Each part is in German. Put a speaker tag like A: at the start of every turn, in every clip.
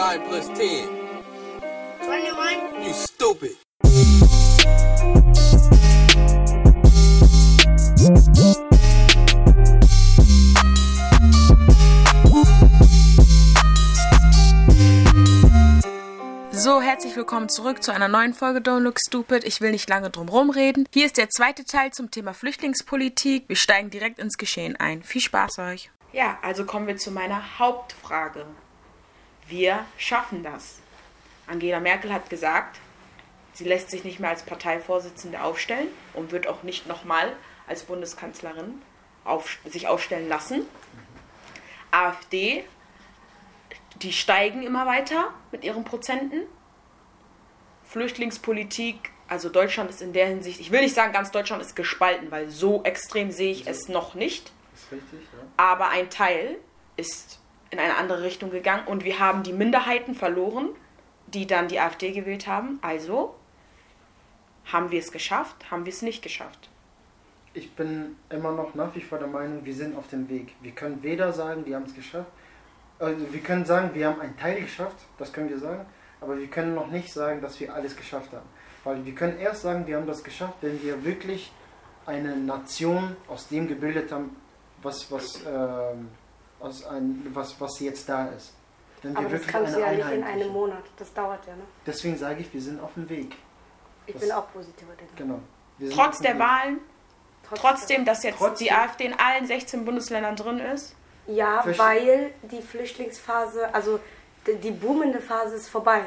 A: 9 plus 10.
B: 21.
A: You stupid.
C: So, herzlich willkommen zurück zu einer neuen Folge Don't Look Stupid. Ich will nicht lange drum rumreden. Hier ist der zweite Teil zum Thema Flüchtlingspolitik. Wir steigen direkt ins Geschehen ein. Viel Spaß euch. Ja, also kommen wir zu meiner Hauptfrage. Wir schaffen das. Angela Merkel hat gesagt, sie lässt sich nicht mehr als Parteivorsitzende aufstellen und wird auch nicht nochmal als Bundeskanzlerin auf, sich aufstellen lassen. AfD die steigen immer weiter mit ihren Prozenten. Flüchtlingspolitik, also Deutschland ist in der Hinsicht, ich will nicht sagen, ganz Deutschland ist gespalten, weil so extrem sehe ich es noch nicht.
D: Ist richtig, ja.
C: Aber ein Teil ist in eine andere Richtung gegangen und wir haben die Minderheiten verloren, die dann die AfD gewählt haben. Also haben wir es geschafft, haben wir es nicht geschafft.
D: Ich bin immer noch nach wie vor der Meinung, wir sind auf dem Weg. Wir können weder sagen, wir haben es geschafft, also wir können sagen, wir haben einen Teil geschafft, das können wir sagen, aber wir können noch nicht sagen, dass wir alles geschafft haben. Weil wir können erst sagen, wir haben das geschafft, wenn wir wirklich eine Nation aus dem gebildet haben, was, was, ähm, aus ein, was, was jetzt da ist. Wenn wir
B: Aber das
D: wirklich
B: kannst du ja nicht in einem Monat. Das dauert ja, ne?
D: Deswegen sage ich, wir sind auf dem Weg.
B: Ich
D: Das-
B: bin auch positiver Denker.
D: Genau. Wir sind
C: Trotz der
D: Weg.
C: Wahlen, trotzdem, dass jetzt
D: Trotzdem.
C: die AfD in allen 16 Bundesländern drin ist.
B: Ja,
D: Verste-
B: weil die Flüchtlingsphase, also die, die boomende Phase ist vorbei.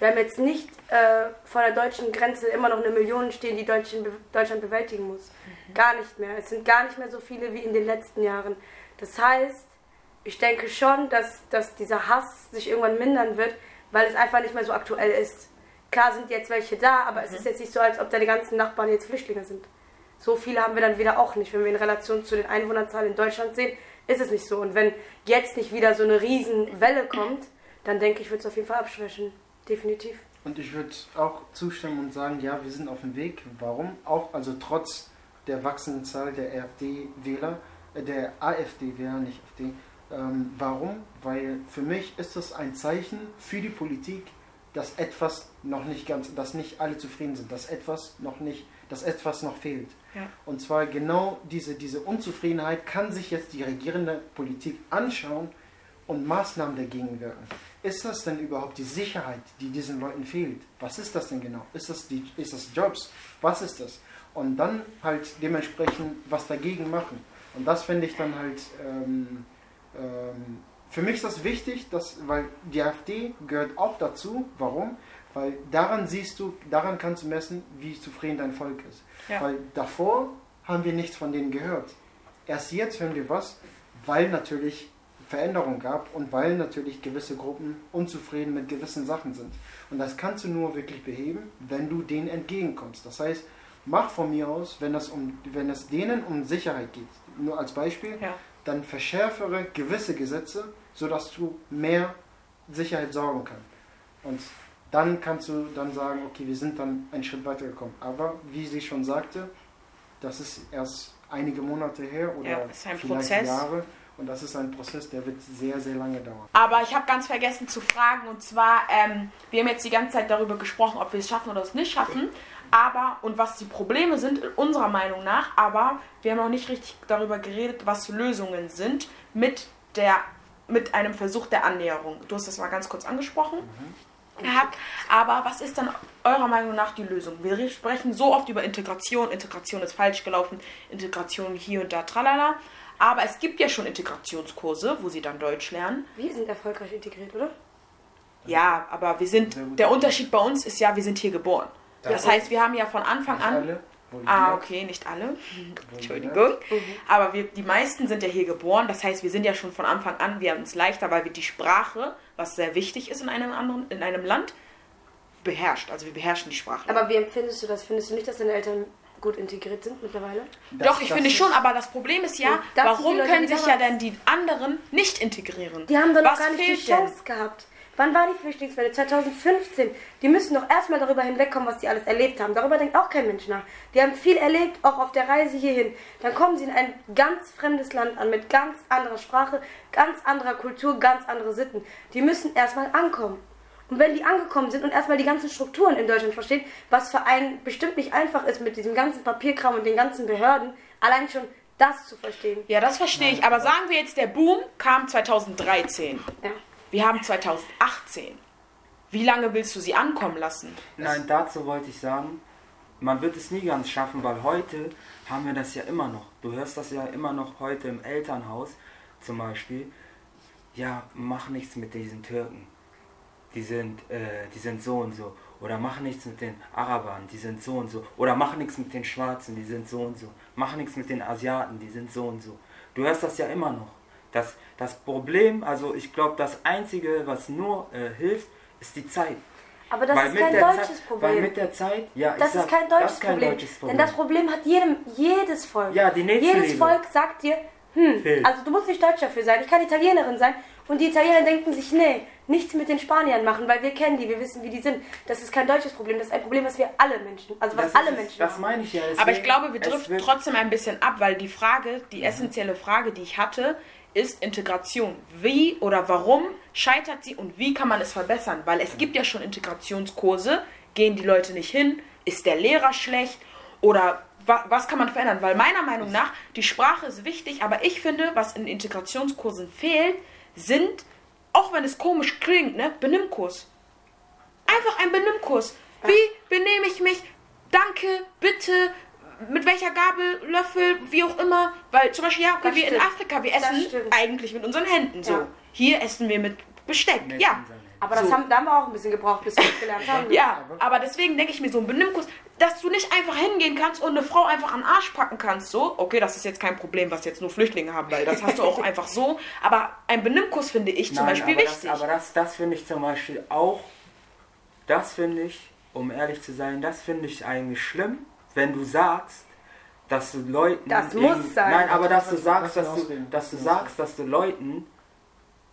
B: Wir haben jetzt nicht äh, vor der deutschen Grenze immer noch eine Million stehen, die Deutschen, Deutschland bewältigen muss. Gar nicht mehr. Es sind gar nicht mehr so viele wie in den letzten Jahren. Das heißt, ich denke schon, dass, dass dieser Hass sich irgendwann mindern wird, weil es einfach nicht mehr so aktuell ist. Klar sind jetzt welche da, aber es ist jetzt nicht so, als ob da die ganzen Nachbarn jetzt Flüchtlinge sind. So viele haben wir dann wieder auch nicht. Wenn wir in Relation zu den Einwohnerzahlen in Deutschland sehen, ist es nicht so. Und wenn jetzt nicht wieder so eine riesen Welle kommt, dann denke ich, wird es auf jeden Fall abschwächen. Definitiv.
D: Und ich würde auch zustimmen und sagen, ja, wir sind auf dem Weg. Warum? Auch, also trotz der wachsenden Zahl der AfD-Wähler, äh, der AfD-Wähler, nicht AfD. Ähm, warum? Weil für mich ist das ein Zeichen für die Politik, dass etwas noch nicht ganz, dass nicht alle zufrieden sind, dass etwas noch nicht, dass etwas noch fehlt.
C: Ja.
D: Und zwar genau diese, diese Unzufriedenheit kann sich jetzt die regierende Politik anschauen und Maßnahmen dagegen wirken. Ist das denn überhaupt die Sicherheit, die diesen Leuten fehlt? Was ist das denn genau? Ist das, die, ist das Jobs? Was ist das? Und dann halt dementsprechend was dagegen machen. Und das finde ich dann halt, ähm, ähm, für mich ist das wichtig, dass, weil die AfD gehört auch dazu. Warum? Weil daran siehst du, daran kannst du messen, wie zufrieden dein Volk ist.
C: Ja.
D: Weil davor haben wir nichts von denen gehört. Erst jetzt hören wir was, weil natürlich Veränderung gab und weil natürlich gewisse Gruppen unzufrieden mit gewissen Sachen sind. Und das kannst du nur wirklich beheben, wenn du denen entgegenkommst. Das heißt, mach von mir aus, wenn es, um, wenn es denen um Sicherheit geht, nur als Beispiel,
C: Ja.
D: Dann verschärfere gewisse Gesetze, sodass du mehr Sicherheit sorgen kannst. Und dann kannst du dann sagen, okay, wir sind dann einen Schritt weiter gekommen. Aber wie sie schon sagte, das ist erst einige Monate her oder
C: Ja, ist ein
D: vielleicht
C: Prozess.
D: Jahre. Und das ist ein Prozess, der wird sehr, sehr lange dauern.
C: Aber ich habe ganz vergessen zu fragen, und zwar, ähm, wir haben jetzt die ganze Zeit darüber gesprochen, ob wir es schaffen oder es nicht schaffen. Aber, und was die Probleme sind, unserer Meinung nach, aber wir haben noch nicht richtig darüber geredet, was Lösungen sind mit, der, mit einem Versuch der Annäherung. Du hast das mal ganz kurz angesprochen. Gehabt. Aber was ist dann eurer Meinung nach die Lösung? Wir sprechen so oft über Integration. Integration ist falsch gelaufen. Integration hier und da, tralala. Aber es gibt ja schon Integrationskurse, wo sie dann Deutsch lernen.
B: Wir sind erfolgreich integriert, oder?
C: Ja, aber wir sind, der Unterschied bei uns ist ja, wir sind hier geboren. Das heißt, wir haben ja von Anfang an.
D: alle,
C: Ah, okay, nicht alle. Entschuldigung. Aber wir, die meisten sind ja hier geboren. Das heißt, wir sind ja schon von Anfang an, wir haben es leichter, weil wir die Sprache, was sehr wichtig ist in einem anderen, in einem Land, beherrscht. Also wir beherrschen die Sprache.
B: Aber wie empfindest du das? Findest du nicht, dass deine Eltern gut integriert sind mittlerweile?
D: Das-
C: Doch, ich finde schon, aber das Problem ist ja, warum
B: Leute,
C: können sich ja denn die anderen nicht integrieren?
B: Die haben doch noch gar nicht die
C: fehlt denn?
B: Chance gehabt. Wann war die Flüchtlingswelle? 2015. Die müssen doch erstmal darüber hinwegkommen, was die alles erlebt haben. Darüber denkt auch kein Mensch nach. Die haben viel erlebt, auch auf der Reise hierhin. Dann kommen sie in ein ganz fremdes Land an, mit ganz anderer Sprache, ganz anderer Kultur, ganz andere Sitten. Die müssen erstmal ankommen. Und wenn die angekommen sind und erstmal die ganzen Strukturen in Deutschland verstehen, was für einen bestimmt nicht einfach ist mit diesem ganzen Papierkram und den ganzen Behörden, allein schon das zu verstehen.
C: Ja, das verstehe ich. Aber sagen wir jetzt, der Boom kam 2013.
B: Ja.
C: Wir haben 2018. Wie lange willst du sie ankommen lassen?
A: Nein, dazu wollte ich sagen, man wird es nie ganz schaffen, weil heute haben wir das ja immer noch. Du hörst das ja immer noch heute im Elternhaus zum Beispiel. Ja, mach nichts mit diesen Türken. Die sind, äh, die sind so und so. Oder mach nichts mit den Arabern, die sind so und so. Oder mach nichts mit den Schwarzen, die sind so und so. Mach nichts mit den Asiaten, die sind so und so. Du hörst das ja immer noch. Das, das Problem, also ich glaube, das Einzige, was nur äh, hilft, ist die Zeit.
B: Aber das
A: Weil
B: ist kein deutsches
A: Zeit,
B: Problem.
A: Weil mit der Zeit, ja,
B: Das
A: ich sag,
B: ist kein deutsches,
A: das ist kein
B: Problem.
A: deutsches Problem.
B: Denn das Problem hat jedem, jedes Volk.
A: Ja, die Nächstenliebe.
B: Jedes Volk sagt dir, hm,
A: Fehlt.
B: also du musst nicht Deutsch dafür sein, ich kann Italienerin sein. Und die Italiener denken sich, nee, nichts mit den Spaniern machen, weil wir kennen die, wir wissen, wie die sind. Das ist kein deutsches Problem, das ist ein Problem, was wir alle Menschen, also was
A: das
B: alle
A: ist,
B: Menschen
A: Das
B: haben.
A: meine ich ja.
C: Aber ich glaube, wir driften trotzdem ein bisschen ab, weil die Frage, die essentielle Frage, die ich hatte, ist Integration. Wie oder warum scheitert sie und wie kann man es verbessern? Weil es gibt ja schon Integrationskurse, gehen die Leute nicht hin, ist der Lehrer schlecht oder wa was kann man verändern? Weil meiner Meinung nach, die Sprache ist wichtig, aber ich finde, was in Integrationskursen fehlt, sind, auch wenn es komisch klingt, ne, Benimmkurs. Einfach ein Benimmkurs. Wie benehme ich mich? Danke, bitte, mit welcher Gabel, Löffel, wie auch immer. Weil zum Beispiel, ja, okay,
B: Das
C: wir in. Afrika, wir
B: Das
C: essen eigentlich mit unseren Händen so.
B: Ja.
C: Hier essen wir mit Besteck,
A: Mit
C: ja.
B: Aber das
C: So.
B: haben, da haben wir auch ein bisschen gebraucht, bis wir es gelernt haben.
C: Ja, aber deswegen denke ich mir so ein Benimmkurs, dass du nicht einfach hingehen kannst und eine Frau einfach an den Arsch packen kannst, so. Okay, das ist jetzt kein Problem, was jetzt nur Flüchtlinge haben, weil das hast du auch einfach so. Aber ein Benimmkurs finde ich zum
A: Nein,
C: Beispiel
A: aber
C: wichtig.
A: Das, aber das, das finde ich zum Beispiel auch, das finde ich, um ehrlich zu sein, das finde ich eigentlich schlimm, wenn du sagst, dass du Leuten.
B: Das muss sein.
A: Nein, aber dass du sagst, dass du, dass du sagst, dass du Leuten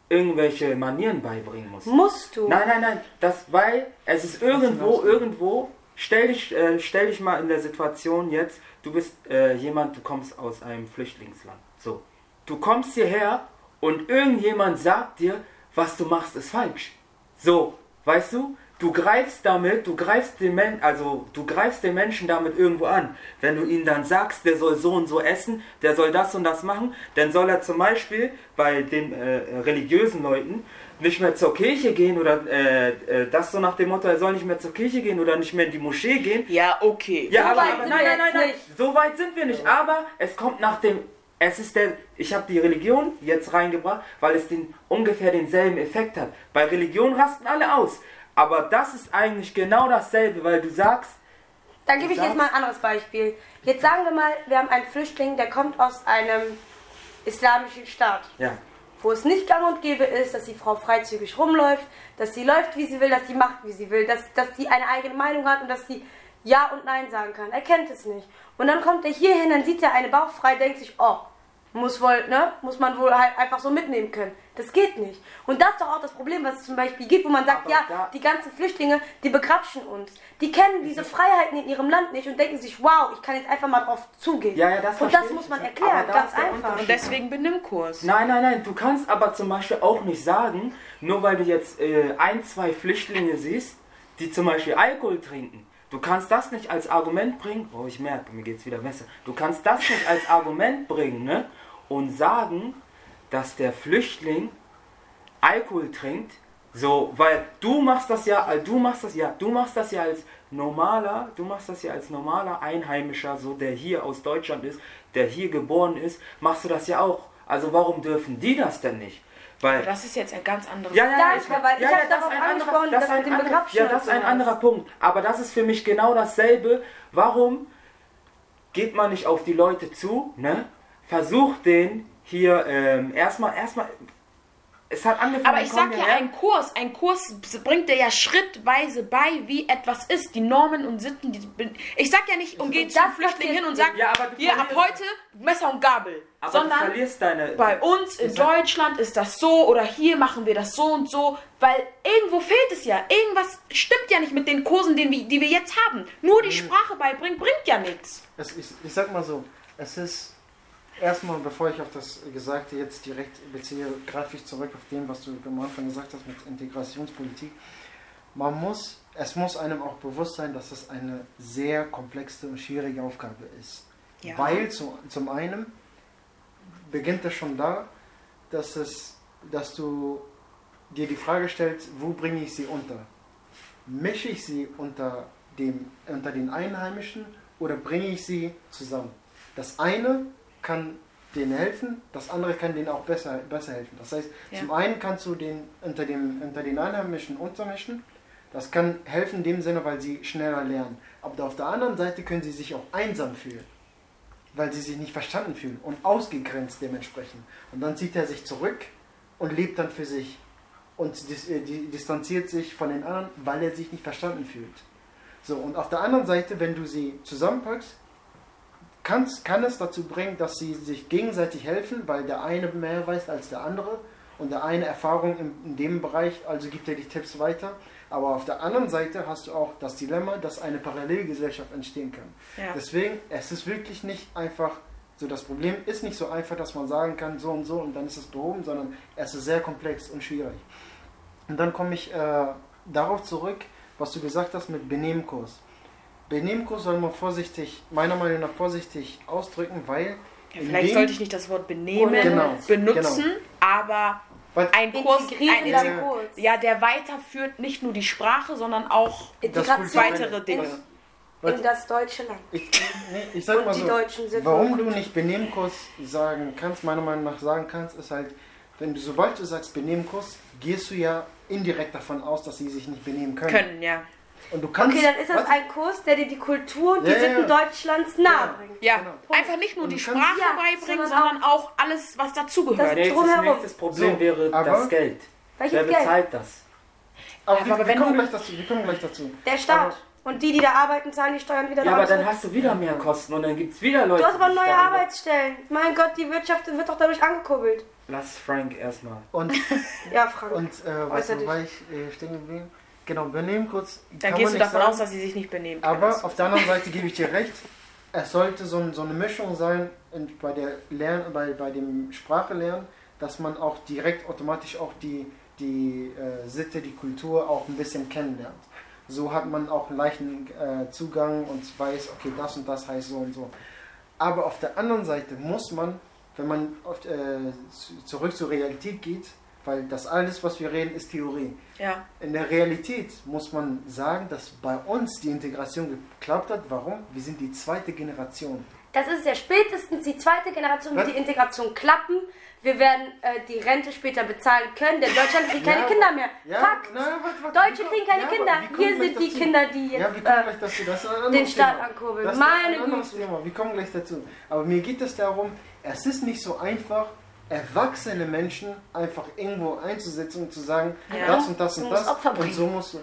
A: irgendwelche Manieren beibringen musst.
B: Musst du.
A: Nein, nein, nein, das, weil es ist irgendwo, irgendwo, stell dich, äh, stell dich mal in der Situation jetzt, du bist äh, jemand, du kommst aus einem Flüchtlingsland. So. Du kommst hierher und irgendjemand sagt dir, was du machst, ist falsch. So, weißt du? Du greifst damit, du greifst den Men also du greifst den Menschen damit irgendwo an. Wenn du ihnen dann sagst, der soll so und so essen, der soll das und das machen, dann soll er zum Beispiel bei den äh, religiösen Leuten nicht mehr zur Kirche gehen oder äh, äh, das so nach dem Motto, er soll nicht mehr zur Kirche gehen oder nicht mehr in die Moschee gehen.
C: ja, okay.
A: Ja,
B: So
A: aber,
B: weit
A: aber
B: sind
A: nein,
B: wir
A: nein, nein, nein,
B: nicht.
A: so weit sind wir nicht. Aber es kommt nach dem, es ist der, ich habe die Religion jetzt reingebracht, weil es den ungefähr denselben Effekt hat. Bei Religion rasten alle aus, aber das ist eigentlich genau dasselbe, weil du sagst,
B: Dann gebe ich jetzt mal ein anderes Beispiel. Jetzt sagen wir mal, wir haben einen Flüchtling, der kommt aus einem islamischen Staat,
A: ja,
B: wo es nicht gang und gäbe ist, dass die Frau freizügig rumläuft, dass sie läuft, wie sie will, dass sie macht, wie sie will, dass, dass sie eine eigene Meinung hat und dass sie Ja und Nein sagen kann. Er kennt es nicht. Und dann kommt er hier hin, dann sieht er eine bauchfrei, denkt sich, oh, muss wohl, ne, muss man wohl halt einfach so mitnehmen können. Das geht nicht. Und das ist doch auch das Problem, was es zum Beispiel gibt, wo man sagt,
A: Aber
B: ja, die ganzen Flüchtlinge, die begrapschen uns. Die kennen diese Freiheiten in ihrem Land nicht und denken sich, wow, ich kann jetzt einfach mal drauf zugehen.
A: Ja, ja, das
B: und das muss man erklären,
A: da
B: ganz einfach.
C: Und deswegen Benimmkurs.
A: Nein, nein, nein, du kannst aber zum Beispiel auch nicht sagen, nur weil du jetzt äh, ein, zwei Flüchtlinge siehst, die zum Beispiel Alkohol trinken, du kannst das nicht als Argument bringen, oh ich merke, mir geht's wieder besser, du kannst das nicht als Argument bringen, ne? Und sagen, dass der Flüchtling Alkohol trinkt, so, weil du machst das ja, äh, du machst das ja, du machst das ja als normaler, du machst das ja als normaler Einheimischer, so der hier aus Deutschland ist, der hier geboren ist, machst du das ja auch. Also warum dürfen die das denn nicht? Weil
C: Das ist jetzt ein ganz anderes
A: ja, ja,
B: Ja,
A: ich,
B: aber weil ich hab darauf
A: ist ein
B: angesprochen,
A: anderer-
B: das
A: ist
B: mit
A: ein
B: dem
A: anderer-
B: Begrapschen
A: Ja, das ist ein anderer Punkt. Aber das ist für mich genau dasselbe. Warum geht man nicht auf die Leute zu, ne? Versucht den hier ähm, erstmal, erstmal, es hat angefangen.
C: Aber ich sag ja, ein Kurs, ein Kurs bringt dir ja schrittweise bei, wie etwas ist, die Normen und Sitten. Die, ich sag ja nicht, und geht zum Flüchtling hin und sagt,
A: Ja, aber du
C: hier ab heute Messer und Gabel.
A: aber du
C: sondern
A: verlierst deine.
C: bei uns in Deutschland ist das so oder hier machen wir das so und so, weil irgendwo fehlt es ja. Irgendwas stimmt ja nicht mit den Kursen, den wir, die wir jetzt haben. Nur die Sprache beibringen bringt ja nichts.
D: Es, ich, ich sag mal so, es ist erstmal, bevor ich auf das Gesagte jetzt direkt beziehe, greife ich zurück auf dem, was du am Anfang gesagt hast mit Integrationspolitik. Man muss, es muss einem auch bewusst sein, dass es eine sehr komplexe und schwierige Aufgabe ist.
C: Ja.
D: Weil zu, zum einen beginnt es schon da, dass, es, dass du dir die Frage stellst, wo bringe ich sie unter? Mische ich sie unter, dem, unter den Einheimischen oder bringe ich sie zusammen? Das eine kann denen helfen, das andere kann denen auch besser, besser helfen. Das heißt,
C: Ja.
D: zum einen kannst du den unter, dem, unter den Einheimischen untermischen, das kann helfen in dem Sinne, weil sie schneller lernen. Aber auf der anderen Seite können sie sich auch einsam fühlen, weil sie sich nicht verstanden fühlen und ausgegrenzt dementsprechend. Und dann zieht er sich zurück und lebt dann für sich und dis äh, distanziert sich von den anderen, weil er sich nicht verstanden fühlt. So, und auf der anderen Seite, wenn du sie zusammenpackst, kann's, kann es dazu bringen, dass sie sich gegenseitig helfen, weil der eine mehr weiß als der andere und der eine Erfahrung in, in dem Bereich, also gibt er die Tipps weiter. Aber auf der anderen Seite hast du auch das Dilemma, dass eine Parallelgesellschaft entstehen kann.
C: Ja.
D: Deswegen, es ist wirklich nicht einfach, so das Problem ist nicht so einfach, dass man sagen kann, so und so und dann ist es behoben, sondern es ist sehr komplex und schwierig. Und dann komme ich äh, darauf zurück, was du gesagt hast mit Benehmkurs. Benehmkurs soll man vorsichtig, meiner Meinung nach vorsichtig ausdrücken, weil
C: Ja,
D: in
C: vielleicht sollte ich nicht das Wort benehmen
D: Genau,
C: benutzen, aber
D: weil
C: ein Kurs, ein,
D: ja,
B: Kurs.
C: ja, der weiterführt nicht nur die Sprache, sondern auch weitere Dinge.
D: weil-
B: in das deutsche Land.
D: ich, nee, ich sag
B: Und
D: mal
B: die
D: so,
B: Deutschen sind
D: warum du nicht Benehmkurs sagen kannst, meiner Meinung nach sagen kannst, ist halt, wenn du, sobald du sagst Benehmkurs, gehst du ja indirekt davon aus, dass sie sich nicht benehmen können.
C: Können, ja.
D: Und du kannst,
B: Okay, dann ist das ein Kurs, der dir die Kultur und die
D: Ja,
B: Sitten
D: ja.
B: Deutschlands nahe
D: Ja.
B: bringt.
C: Ja,
D: Genau.
C: einfach nicht nur die
D: du kannst-
C: Sprache
B: Ja,
C: beibringen,
B: sondern
C: sondern auch alles, was dazugehört.
B: Das-
A: Nächstes,
B: drumherum.
A: nächstes Problem
D: So,
A: wäre
D: aber-
A: das Geld.
B: Welches
A: Wer
B: Geld?
A: bezahlt das?
D: aber
C: Ja,
D: wir,
C: aber
D: wir,
C: wenn
D: kommen
C: du-
D: gleich dazu, wir kommen gleich dazu.
B: Der Staat. Und die, die da arbeiten, zahlen die Steuern wieder
A: Ja, aber dann hast du wieder mehr Kosten und dann gibt es wieder Leute.
B: Du hast aber neue Arbeitsstellen. Mein Gott, die Wirtschaft wird doch dadurch angekurbelt.
A: Lass Frank erstmal.
D: Und,
B: Ja, Frank.
D: und äh, was
B: Äußer dich.
D: war ich äh, stehen geblieben? Genau, Benehmkurs.
C: Dann gehst du davon
D: sagen.
C: aus, dass sie sich nicht benehmen können.
D: Aber auf der anderen Seite gebe ich dir recht, es sollte so, ein, so eine Mischung sein in, bei, der Lern, bei, bei dem Sprachelernen, dass man auch direkt automatisch auch die, die äh, Sitte, die Kultur auch ein bisschen kennenlernt. So hat man auch einen leichten äh, Zugang und weiß, okay, das und das heißt so und so. Aber auf der anderen Seite muss man, wenn man auf, äh, zu- zurück zur Realität geht, weil das alles, was wir reden, ist Theorie.
C: ja.
D: In der Realität muss man sagen, dass bei uns die Integration geklappt hat. Warum? Wir sind die zweite Generation.
B: Das ist ja spätestens die zweite Generation, wird
D: Was?
B: die Integration klappen. Wir werden äh, die Rente später bezahlen können, denn Deutschland kriegt keine
D: Ja,
B: Kinder mehr.
D: Ja,
B: Fakt.
D: na, warte, warte,
B: Deutsche kriegen keine
D: ja,
B: Kinder.
D: wir
B: Hier sind die
D: dazu.
B: Kinder, die jetzt
D: Ja, wir kommen
B: äh,
D: gleich dazu. Das ist
B: den Staat ankurbeln. Meine Güte.
D: Wir kommen gleich dazu. Aber mir geht es darum, es ist nicht so einfach, erwachsene Menschen einfach irgendwo einzusetzen und zu sagen,
C: Ja.
D: das und das und das und so musst du.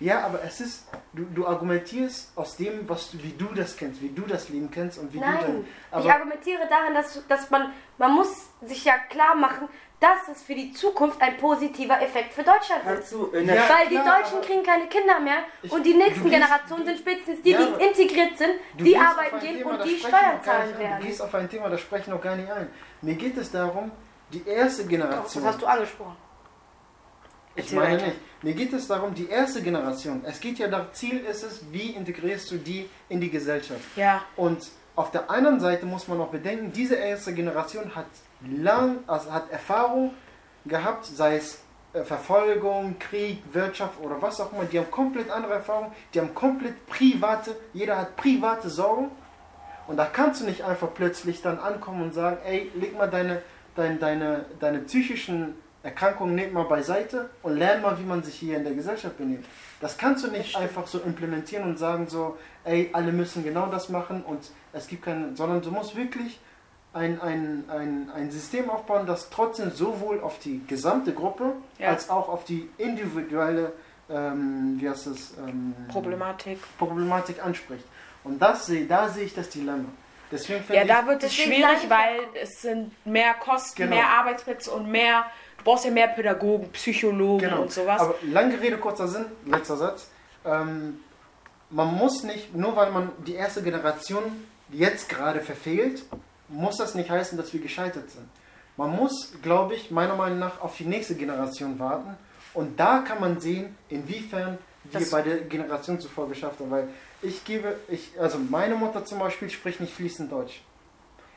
D: Ja, aber es ist, du, du argumentierst aus dem, was du, wie du das kennst, wie du das Leben kennst und wie du
B: Nein,
D: dann.
B: ich
D: Aber
B: argumentiere darin, dass, dass man, man muss sich ja klar machen, dass es für die Zukunft ein positiver Effekt für Deutschland ist.
A: der
D: Ja,
B: Weil die
D: klar,
B: Deutschen
D: aber-
B: kriegen keine Kinder mehr
D: Ich-
B: und die nächsten
D: du gehst-
B: Generationen sind spätestens die,
D: Ja,
B: die integriert sind,
D: Du
B: die arbeiten gehen
D: Thema,
B: und die Steuern zahlen
D: an. Du
B: werden.
D: gehst auf ein Thema, da sprechen wir noch gar nicht ein. Mir geht es darum, die erste
B: Doch,
D: Generation.
B: Das hast du angesprochen.
D: Ich meine nicht. Mir geht es darum, die erste Generation. Es geht ja darum, Ziel ist es, wie integrierst du die in die Gesellschaft.
C: Ja,
D: Und auf der anderen Seite muss man noch bedenken, diese erste Generation hat lang, also hat Erfahrung gehabt, sei es äh, Verfolgung, Krieg, Wirtschaft oder was auch immer. Die haben komplett andere Erfahrungen, die haben komplett private, jeder hat private Sorgen. Und da kannst du nicht einfach plötzlich dann ankommen und sagen, ey, leg mal deine, deine, deine, deine psychischen Erkrankungen nimm mal beiseite und lern mal, wie man sich hier in der Gesellschaft benimmt. Das kannst du nicht einfach so implementieren und sagen so, ey, alle müssen genau das machen und es gibt keinen, sondern du musst wirklich ein, ein, ein, ein System aufbauen, das trotzdem sowohl auf die gesamte Gruppe
C: Ja.
D: als auch auf die individuelle ähm, wie heißt das, ähm,
C: Problematik.
D: Problematik anspricht. Und das sehe, da sehe ich das Dilemma. Deswegen
C: Ja, da wird es schwierig, weil es sind mehr Kosten,
D: Genau.
C: mehr Arbeitsplätze und mehr. Du brauchst ja mehr Pädagogen, Psychologen
D: Genau.
C: und sowas.
D: Aber lange Rede, kurzer Sinn, letzter Satz. Ähm, man muss nicht, nur weil man die erste Generation jetzt gerade verfehlt, muss das nicht heißen, dass wir gescheitert sind. Man muss, glaube ich, meiner Meinung nach auf die nächste Generation warten. Und da kann man sehen, inwiefern wir
C: Das-
D: bei der Generation zuvor geschafft haben. Weil ich gebe, ich, also meine Mutter zum Beispiel spricht nicht fließend Deutsch.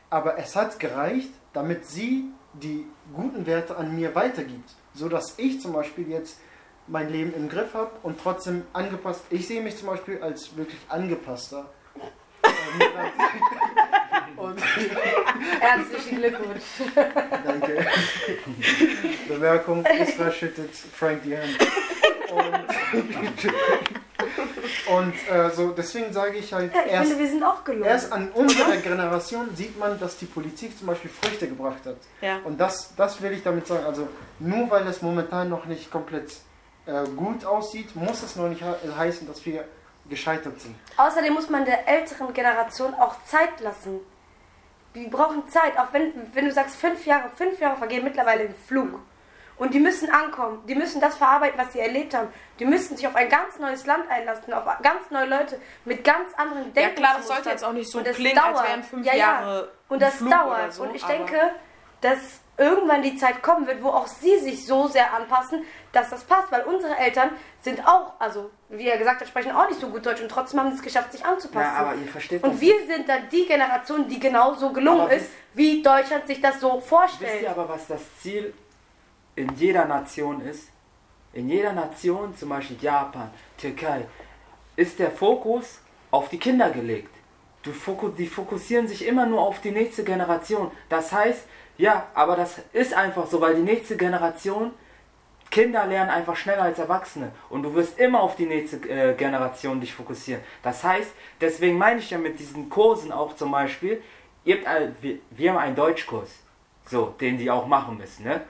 D: Aber es hat gereicht, damit sie die guten Werte an mir weitergibt. So dass ich zum Beispiel jetzt mein Leben im Griff habe und trotzdem angepasst. Ich sehe mich zum Beispiel als wirklich angepasster. und
B: Herzlichen Glückwunsch.
D: danke. Bemerkung: Isra schüttet Frank die Hand. Und, und äh, so, deswegen sage ich halt,
B: Ja, ich
D: erst,
B: finde, wir sind auch gelungen.
D: erst an unserer Generation sieht man, dass die Politik zum Beispiel Früchte gebracht hat.
C: ja.
D: Und das, das will ich damit sagen. Also nur weil es momentan noch nicht komplett äh, gut aussieht, muss es noch nicht he heißen, dass wir gescheitert sind.
B: Außerdem muss man der älteren Generation auch Zeit lassen. Die brauchen Zeit, auch wenn, wenn du sagst, fünf Jahre, fünf Jahre vergehen mittlerweile im Flug. Und die müssen ankommen, die müssen das verarbeiten, was sie erlebt haben. Die müssen sich auf ein ganz neues Land einlassen, auf ganz neue Leute mit ganz anderen
C: ja
B: Denken.
C: klar, das sollte jetzt auch nicht so
B: Und es
C: klingen, als
B: dauert.
C: wären fünf
B: Ja, ja.
C: Jahre
B: Und das
C: Flug
B: dauert.
C: so,
B: und ich denke, dass irgendwann die Zeit kommen wird, wo auch sie sich so sehr anpassen, dass das passt. Weil unsere Eltern sind auch, also wie er gesagt hat, sprechen auch nicht so gut Deutsch und trotzdem haben sie es geschafft, sich anzupassen.
A: Ja, aber ihr versteht
B: und
A: das
B: wir sind dann die Generation, die genauso gelungen
A: Aber
B: ist, wie Deutschland sich das so
A: Wisst
B: vorstellt.
A: ihr aber, was das Ziel in jeder Nation ist? In jeder Nation, zum Beispiel Japan, Türkei, ist der Fokus auf die Kinder gelegt. Du die fokussieren sich immer nur auf die nächste Generation. Das heißt, ja, aber das ist einfach so, weil die nächste Generation, Kinder lernen einfach schneller als Erwachsene. Und du wirst immer auf die nächste äh, Generation dich fokussieren. Das heißt, deswegen meine ich ja mit diesen Kursen auch zum Beispiel, ihr all- wir, wir haben einen Deutschkurs, so, den die auch machen müssen, ne?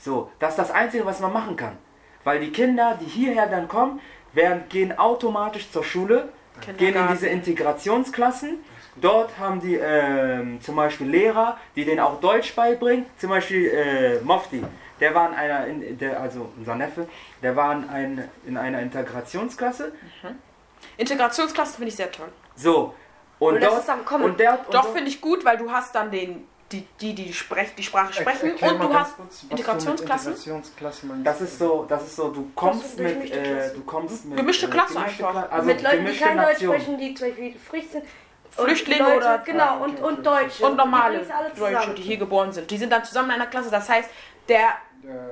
A: So, das ist das Einzige, was man machen kann. Weil die Kinder, die hierher dann kommen, werden, gehen automatisch zur Schule, gehen in diese Integrationsklassen. Dort haben die ähm, zum Beispiel Lehrer, die denen auch Deutsch beibringen. Zum Beispiel äh, Mofti, der war in einer, in, der, also unser Neffe, der war in, ein, in einer Integrationsklasse.
C: Integrationsklasse finde ich sehr toll.
A: So, und,
B: Und
A: dort, und der, und
C: Doch finde ich gut, weil du hast dann den, die, die, die, sprech, die Sprache sprechen
D: Erklär
C: und du hast
D: kurz, was du mit
C: Integrationsklassen.
D: Integrationsklasse meinst.
A: Das ist so, das ist so, du kommst mit,
B: gemischte
A: äh,
B: Klassen.
A: du kommst mit
C: Gemischte
A: äh,
C: Klasse
A: gemischte
C: einfach.
A: Kla- also
B: mit Leuten, die kein Deutsch sprechen, die zum Beispiel sind. Und
C: Flüchtlinge
B: Leute,
C: oder-
B: Genau, und, und Deutsche.
C: und normale Deutsche, die hier geboren sind. Die sind dann zusammen in einer Klasse. Das heißt, der,
D: Ja,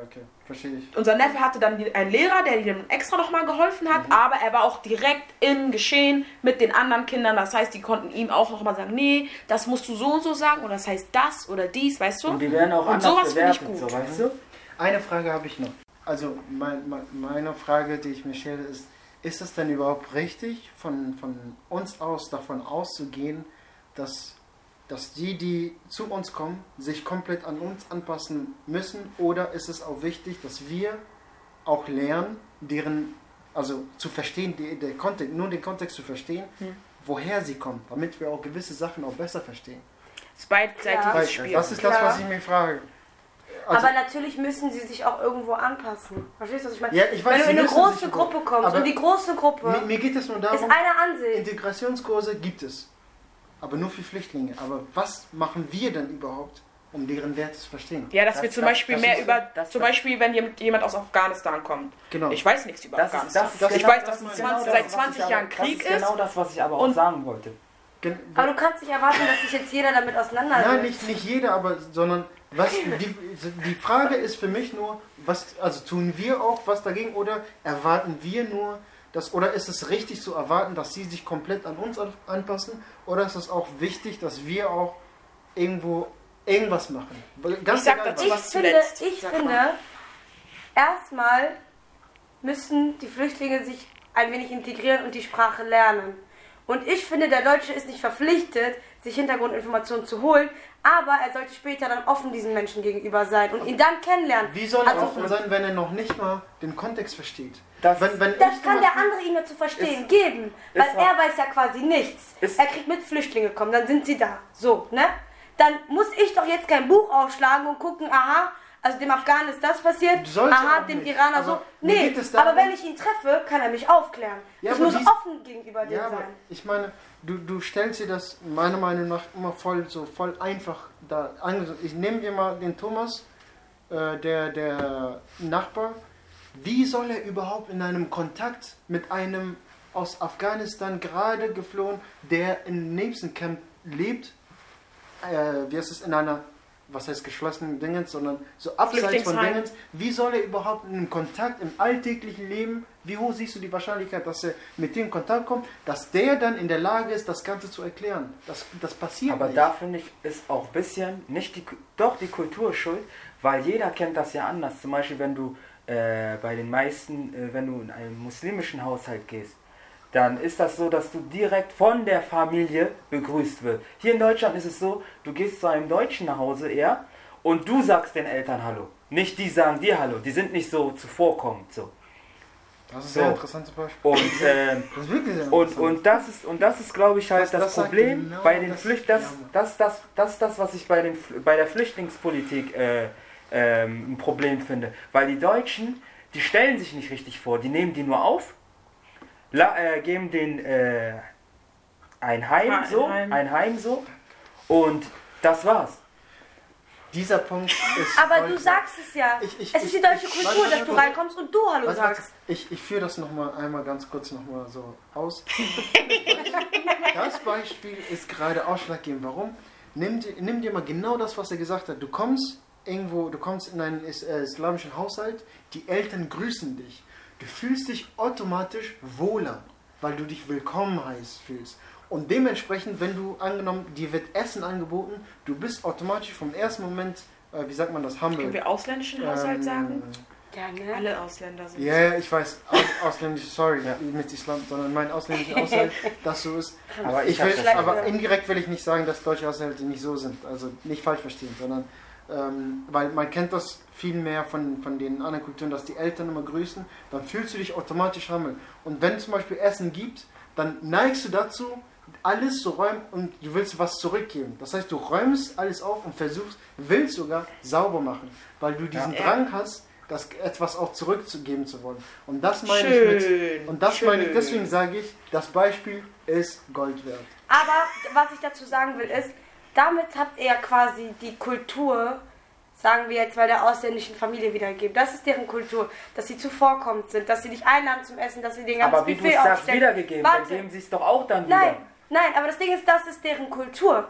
D: okay, verstehe ich.
C: unser Neffe hatte dann einen Lehrer, der ihm extra nochmal geholfen hat, aber er war auch direkt im Geschehen mit den anderen Kindern. Das heißt, die konnten ihm auch nochmal sagen, nee, das musst du so und so sagen oder das heißt das oder dies, weißt du?
A: Und die werden auch
C: Und
A: anders
C: sowas finde ich
A: bewertet,
C: gut.
A: so, weißt du?
D: Eine Frage habe ich noch. Also mein, mein, meine Frage, die ich mir stelle, ist, ist es denn überhaupt richtig, von, von uns aus davon auszugehen, dass, dass die, die zu uns kommen, sich komplett an uns anpassen müssen? Oder ist es auch wichtig, dass wir auch lernen, deren, also zu verstehen, die, der Kontext, nur den Kontext zu verstehen,
C: Hm.
D: woher sie kommen, damit wir auch gewisse Sachen auch besser verstehen?
C: Das ist beidseitiges Spiel.
D: das ist das,
B: Klar.
D: was ich mir frage. Also-
B: aber natürlich müssen sie sich auch irgendwo anpassen. Verstehst du, was ich meine?
D: Ja, ich weiß,
B: Wenn du in eine große Gruppe kommst und die große Gruppe
D: Mir, mir geht es nur
B: ist
D: darum,
B: einer Ansicht.
D: Integrationskurse gibt es, aber nur für Flüchtlinge. Aber was machen wir denn überhaupt, um deren Werte zu verstehen?
C: Ja, dass
A: Das-
C: wir zum
A: das-
C: Beispiel
A: das
C: mehr
A: ist-
C: über,
A: das-
C: zum Beispiel, wenn jemand jemand aus Afghanistan kommt.
D: Genau.
C: Ich weiß nichts über
A: Das ist,
C: Afghanistan.
A: das ist
C: ich
A: genau
C: weiß, dass
A: das,
C: es
A: genau
C: 20,
A: das,
C: seit
A: was
C: 20
A: ich aber-
C: Jahren Krieg
A: das ist. genau das, was ich aber auch sagen wollte.
D: Gen-
B: Aber du kannst nicht erwarten, dass sich jetzt jeder damit auseinandersetzt.
D: Nein, nicht, nicht jeder, aber sondern was die, die Frage ist für mich nur, was also tun wir auch was dagegen oder erwarten wir nur, dass oder ist es richtig zu erwarten, dass sie sich komplett an uns an- anpassen oder ist es auch wichtig, dass wir auch irgendwo irgendwas machen? Ganz
C: Ich sag
D: egal
C: dazu
B: ich
D: was.
C: was
B: finde,
C: zuletzt,
B: ich
C: sag
B: finde,
C: mal.
B: erstmal müssen die Flüchtlinge sich ein wenig integrieren und die Sprache lernen. Und ich finde, der Deutsche ist nicht verpflichtet, sich Hintergrundinformationen zu holen, aber er sollte später dann offen diesen Menschen gegenüber sein und ihn dann kennenlernen.
D: Wie soll er
B: Also-
D: offen sein, wenn er noch nicht mal den Kontext versteht?
A: Das-
D: wenn, wenn
B: Das kann der andere ihm ja zu verstehen
A: Ist-
B: geben, weil er weiß ja quasi nichts.
A: Ist-
B: er kriegt mit Flüchtlinge kommen, dann sind sie da. So, ne? Dann muss ich doch jetzt kein Buch aufschlagen und gucken, aha, also dem Afghanen ist das passiert, aha, dem
D: nicht.
B: Iraner
D: Aber
B: so. Nee, aber wenn ich ihn treffe, kann er mich aufklären.
D: Ja,
B: ich muss
D: dies-
B: offen gegenüber dem
D: Ja,
B: sein.
D: ich meine, du, du stellst dir das meiner Meinung nach immer voll so voll einfach da an. Ich nehme dir mal den Thomas, äh, der, der Nachbar. Wie soll er überhaupt in einem Kontakt mit einem aus Afghanistan gerade geflohen, der im nächsten Camp lebt, äh, wie heißt es, in einer, was heißt geschlossenen Dingens, sondern so abseits von. Dingens, wie soll er überhaupt in einem Kontakt im alltäglichen Leben, wie hoch siehst du die Wahrscheinlichkeit, dass er mit dem in Kontakt kommt, dass der dann in der Lage ist, das Ganze zu erklären? Das, das passiert
A: Aber
D: nicht.
A: da finde ich, ist auch ein bisschen, nicht die, doch die Kultur schuld, weil jeder kennt das ja anders. Zum Beispiel, wenn du äh, bei den meisten, äh, wenn du in einen muslimischen Haushalt gehst, dann ist das so, dass du direkt von der Familie begrüßt wirst. Hier in Deutschland ist es so, du gehst zu einem Deutschen nach Hause eher und du sagst den Eltern Hallo. Nicht die sagen dir Hallo. Die sind nicht so zuvorkommend so.
D: das ist
A: so.
D: ein sehr interessantes Beispiel.
A: Und ähm,
D: Das ist wirklich sehr
A: und,
D: interessant.
A: und das ist, und das ist glaube ich halt
D: Das-
A: das,
D: das
A: Problem
D: genau
A: bei den
D: das-
A: Flücht das, das, das, das ist das, was ich bei, den, bei der Flüchtlingspolitik äh, ähm, ein Problem finde. Weil die Deutschen, die stellen sich nicht richtig vor, die nehmen die nur auf, la, äh, geben den äh, ein Heim
C: ein
A: so,
C: Heim.
A: ein Heim so und das war's.
D: Dieser Punkt ist.
B: Aber du sagst es ja.
D: Ich- ich-
B: es ist
D: ich-
B: die deutsche
D: ich-
B: Kultur,
D: warte,
B: dass du
D: warte,
B: reinkommst und du Hallo
D: Warte, warte.
B: sagst.
D: Ich, ich führe das nochmal einmal ganz kurz nochmal so aus. das Beispiel ist gerade ausschlaggebend. Warum? Nimm, dir- nimm dir mal genau das, was er gesagt hat. Du kommst irgendwo, du kommst in einen äh, islamischen Haushalt, die Eltern grüßen dich. Du fühlst dich automatisch wohler, weil du dich willkommen heiß fühlst. Und dementsprechend, wenn du angenommen, dir wird Essen angeboten, du bist automatisch vom ersten Moment, äh, wie sagt man das, humble.
C: Können wir ausländischen Haushalt
D: Ähm,
C: sagen?
B: Ja, ne?
C: Alle Ausländer sind
D: Ja, ja, ich weiß, aus, ausländisch, sorry, mit Islam, sondern mein ausländischer Aushalt, dass so ist.
A: Aber ich,
D: Ich will, aber indirekt will ich nicht sagen, dass deutsche Haushalte nicht so sind. Also nicht falsch verstehen, sondern ähm, weil man kennt das viel mehr von, von den anderen Kulturen, dass die Eltern immer grüßen, dann fühlst du dich automatisch hammel. Und wenn es zum Beispiel Essen gibt, dann neigst du dazu, alles zu räumen und du willst was zurückgeben. Das heißt, du räumst alles auf und versuchst, willst sogar sauber machen, weil du diesen
C: Ja.
D: Drang hast, das etwas auch zurückzugeben zu wollen. Und das meine ich mit
C: Schön.
D: und das
C: schön.
D: meine ich, deswegen sage ich, das Beispiel ist Gold wert.
B: Aber was ich dazu sagen will, ist, damit habt ihr quasi die Kultur, sagen wir jetzt mal der ausländischen Familie wiedergegeben. Das ist deren Kultur, dass sie zuvorkommend sind, dass sie dich einladen zum Essen, dass sie den ganzen
A: aber wie du es sagst, wiedergegeben, dann
B: Warte.
A: geben sie es doch auch dann wieder.
B: Nein, nein, aber das Ding ist, das ist deren Kultur.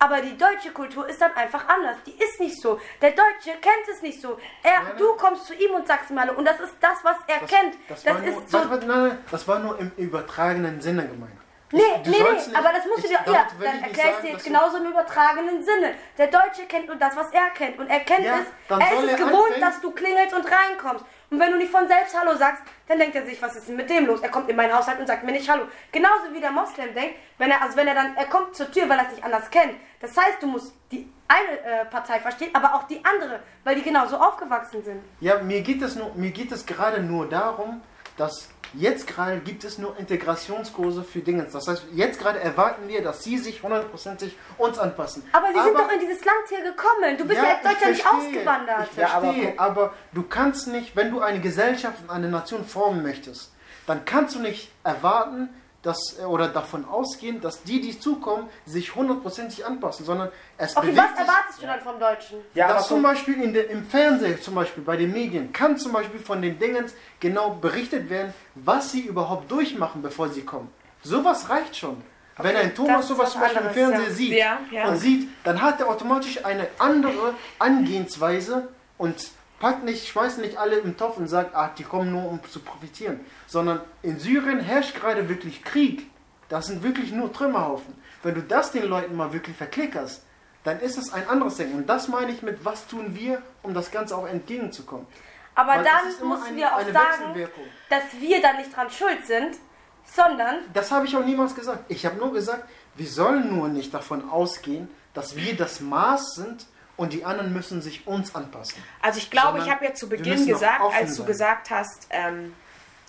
B: Aber die deutsche Kultur ist dann einfach anders. Die ist nicht so. Der Deutsche kennt es nicht so. Er,
D: Nein, nein.
B: du kommst zu ihm und sagst ihm Hallo. Und das ist das, was er
D: Das,
B: kennt.
D: das,
B: Das,
D: war nur,
B: ist so.
D: warte, warte, nein, nein, das war nur im übertragenen Sinne gemeint.
B: Nee,
D: du
B: nee, nee, aber das musst du
D: ich-
B: dir. Ja, dann
D: ich nicht
B: erklär ich dir jetzt genauso im übertragenen Sinne. Der Deutsche kennt nur das, was er kennt. Und er kennt
D: Ja,
B: es. Er ist es gewohnt, dass du klingelst und reinkommst. Und wenn du nicht von selbst Hallo sagst, dann denkt er sich, was ist denn mit dem los? Er kommt in meinen Haushalt und sagt mir nicht Hallo. Genauso wie der Moslem denkt, wenn er, also wenn er dann, er kommt zur Tür, weil er es nicht anders kennt. Das heißt, du musst die eine äh, Partei verstehen, aber auch die andere, weil die genauso aufgewachsen sind.
D: Ja, mir geht es nur, mir geht es gerade nur darum, dass jetzt gerade gibt es nur Integrationskurse für Dinge. Das heißt, jetzt gerade erwarten wir, dass sie sich hundertprozentig uns anpassen.
B: Aber sie sind doch in dieses Land hier gekommen. Du bist ja,
D: Ja,
B: aus Deutschland
D: ich
B: nicht
D: verstehe,
B: ausgewandert.
D: Ich
A: Ja, aber
D: verstehe, aber, du kannst nicht, wenn du eine Gesellschaft und eine Nation formen möchtest, dann kannst du nicht erwarten, dass, äh, oder davon ausgehen, dass die, die zukommen, sich hundertprozentig anpassen, sondern es
B: Okay,
D: bewegt
B: was erwartest du dann vom Deutschen?
A: Ja, aber
D: dass zum Beispiel in der, im Fernsehen, zum Beispiel bei den Medien, kann zum Beispiel von den Dingen genau berichtet werden, was sie überhaupt durchmachen, bevor sie kommen. Sowas reicht schon. Wenn ein Thomas sowas
B: was
D: zum Beispiel im Fernsehen
B: ja.
D: sieht
C: Ja, ja.
D: und sieht, dann hat er automatisch eine andere Angehensweise und packt nicht, schmeißt nicht alle im Topf und sagt, ah, die kommen nur um zu profitieren. Sondern in Syrien herrscht gerade wirklich Krieg. Das sind wirklich nur Trümmerhaufen. Wenn du das den Leuten mal wirklich verklickerst, dann ist es ein anderes Ding. Und das meine ich mit, was tun wir, um das Ganze auch entgegenzukommen.
B: Aber
D: Weil
B: dann müssen wir auch sagen, dass wir dann nicht dran schuld sind, sondern
D: Das habe ich auch niemals gesagt. Ich habe nur gesagt, wir sollen nur nicht davon ausgehen, dass wir das Maß sind und die anderen müssen sich uns anpassen.
C: Also ich glaube,
D: Sondern
C: ich habe ja zu Beginn gesagt, als du
D: sein.
C: gesagt hast, ähm,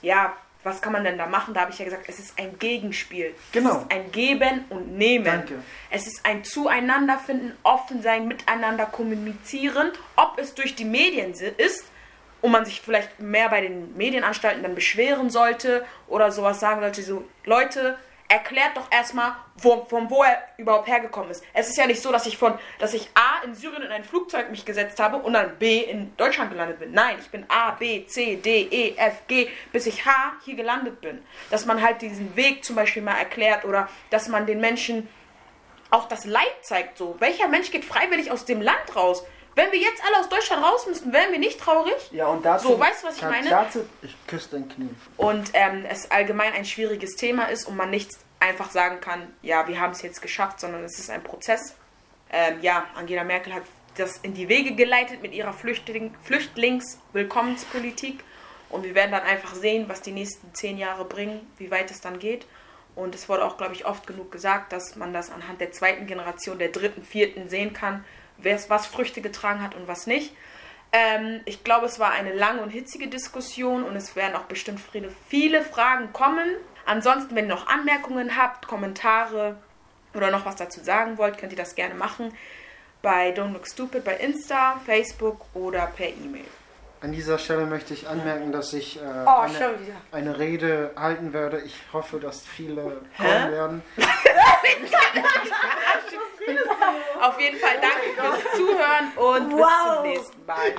C: ja, was kann man denn da machen? Da habe ich ja gesagt, es ist ein Gegenspiel.
D: Genau.
C: Es ist ein Geben und Nehmen.
D: Danke.
C: Es ist ein Zueinanderfinden, offen sein, miteinander kommunizieren, ob es durch die Medien ist und man sich vielleicht mehr bei den Medienanstalten dann beschweren sollte oder sowas sagen sollte, so Leute, erklärt doch erstmal, wo, von wo er überhaupt hergekommen ist. Es ist ja nicht so, dass ich von, dass ich A in Syrien in ein Flugzeug mich gesetzt habe und dann B in Deutschland gelandet bin. Nein, ich bin A, B, C, D, E, F, G, bis ich H hier gelandet bin. Dass man halt diesen Weg zum Beispiel mal erklärt oder dass man den Menschen auch das Leid zeigt. So, welcher Mensch geht freiwillig aus dem Land raus? Wenn wir jetzt alle aus Deutschland raus müssten, wären wir nicht traurig?
A: Ja, und dazu,
C: So, weißt du, was ich meine?
A: dazu
D: Ich küsse dein Knie.
C: und ähm, es allgemein ein schwieriges Thema ist und man nicht einfach sagen kann, ja, wir haben es jetzt geschafft, sondern es ist ein Prozess. Ähm, ja, Angela Merkel hat das in die Wege geleitet mit ihrer Flüchtling Flüchtlingswillkommenspolitik und wir werden dann einfach sehen, was die nächsten zehn Jahre bringen, wie weit es dann geht. Und es wurde auch, glaube ich, oft genug gesagt, dass man das anhand der zweiten Generation, der dritten, vierten sehen kann, was Früchte getragen hat und was nicht. Ähm, ich glaube, es war eine lange und hitzige Diskussion und es werden auch bestimmt viele, viele Fragen kommen. Ansonsten, wenn ihr noch Anmerkungen habt, Kommentare oder noch was dazu sagen wollt, könnt ihr das gerne machen bei Don't Look Stupid bei Insta, Facebook oder per E-Mail.
D: An dieser Stelle möchte ich anmerken, dass ich äh,
B: Oh,
D: eine, eine Rede halten werde. Ich hoffe, dass viele
C: Hä?
D: kommen werden.
C: Auf jeden Fall danke fürs Zuhören und bis
B: Wow.
C: zum nächsten Mal.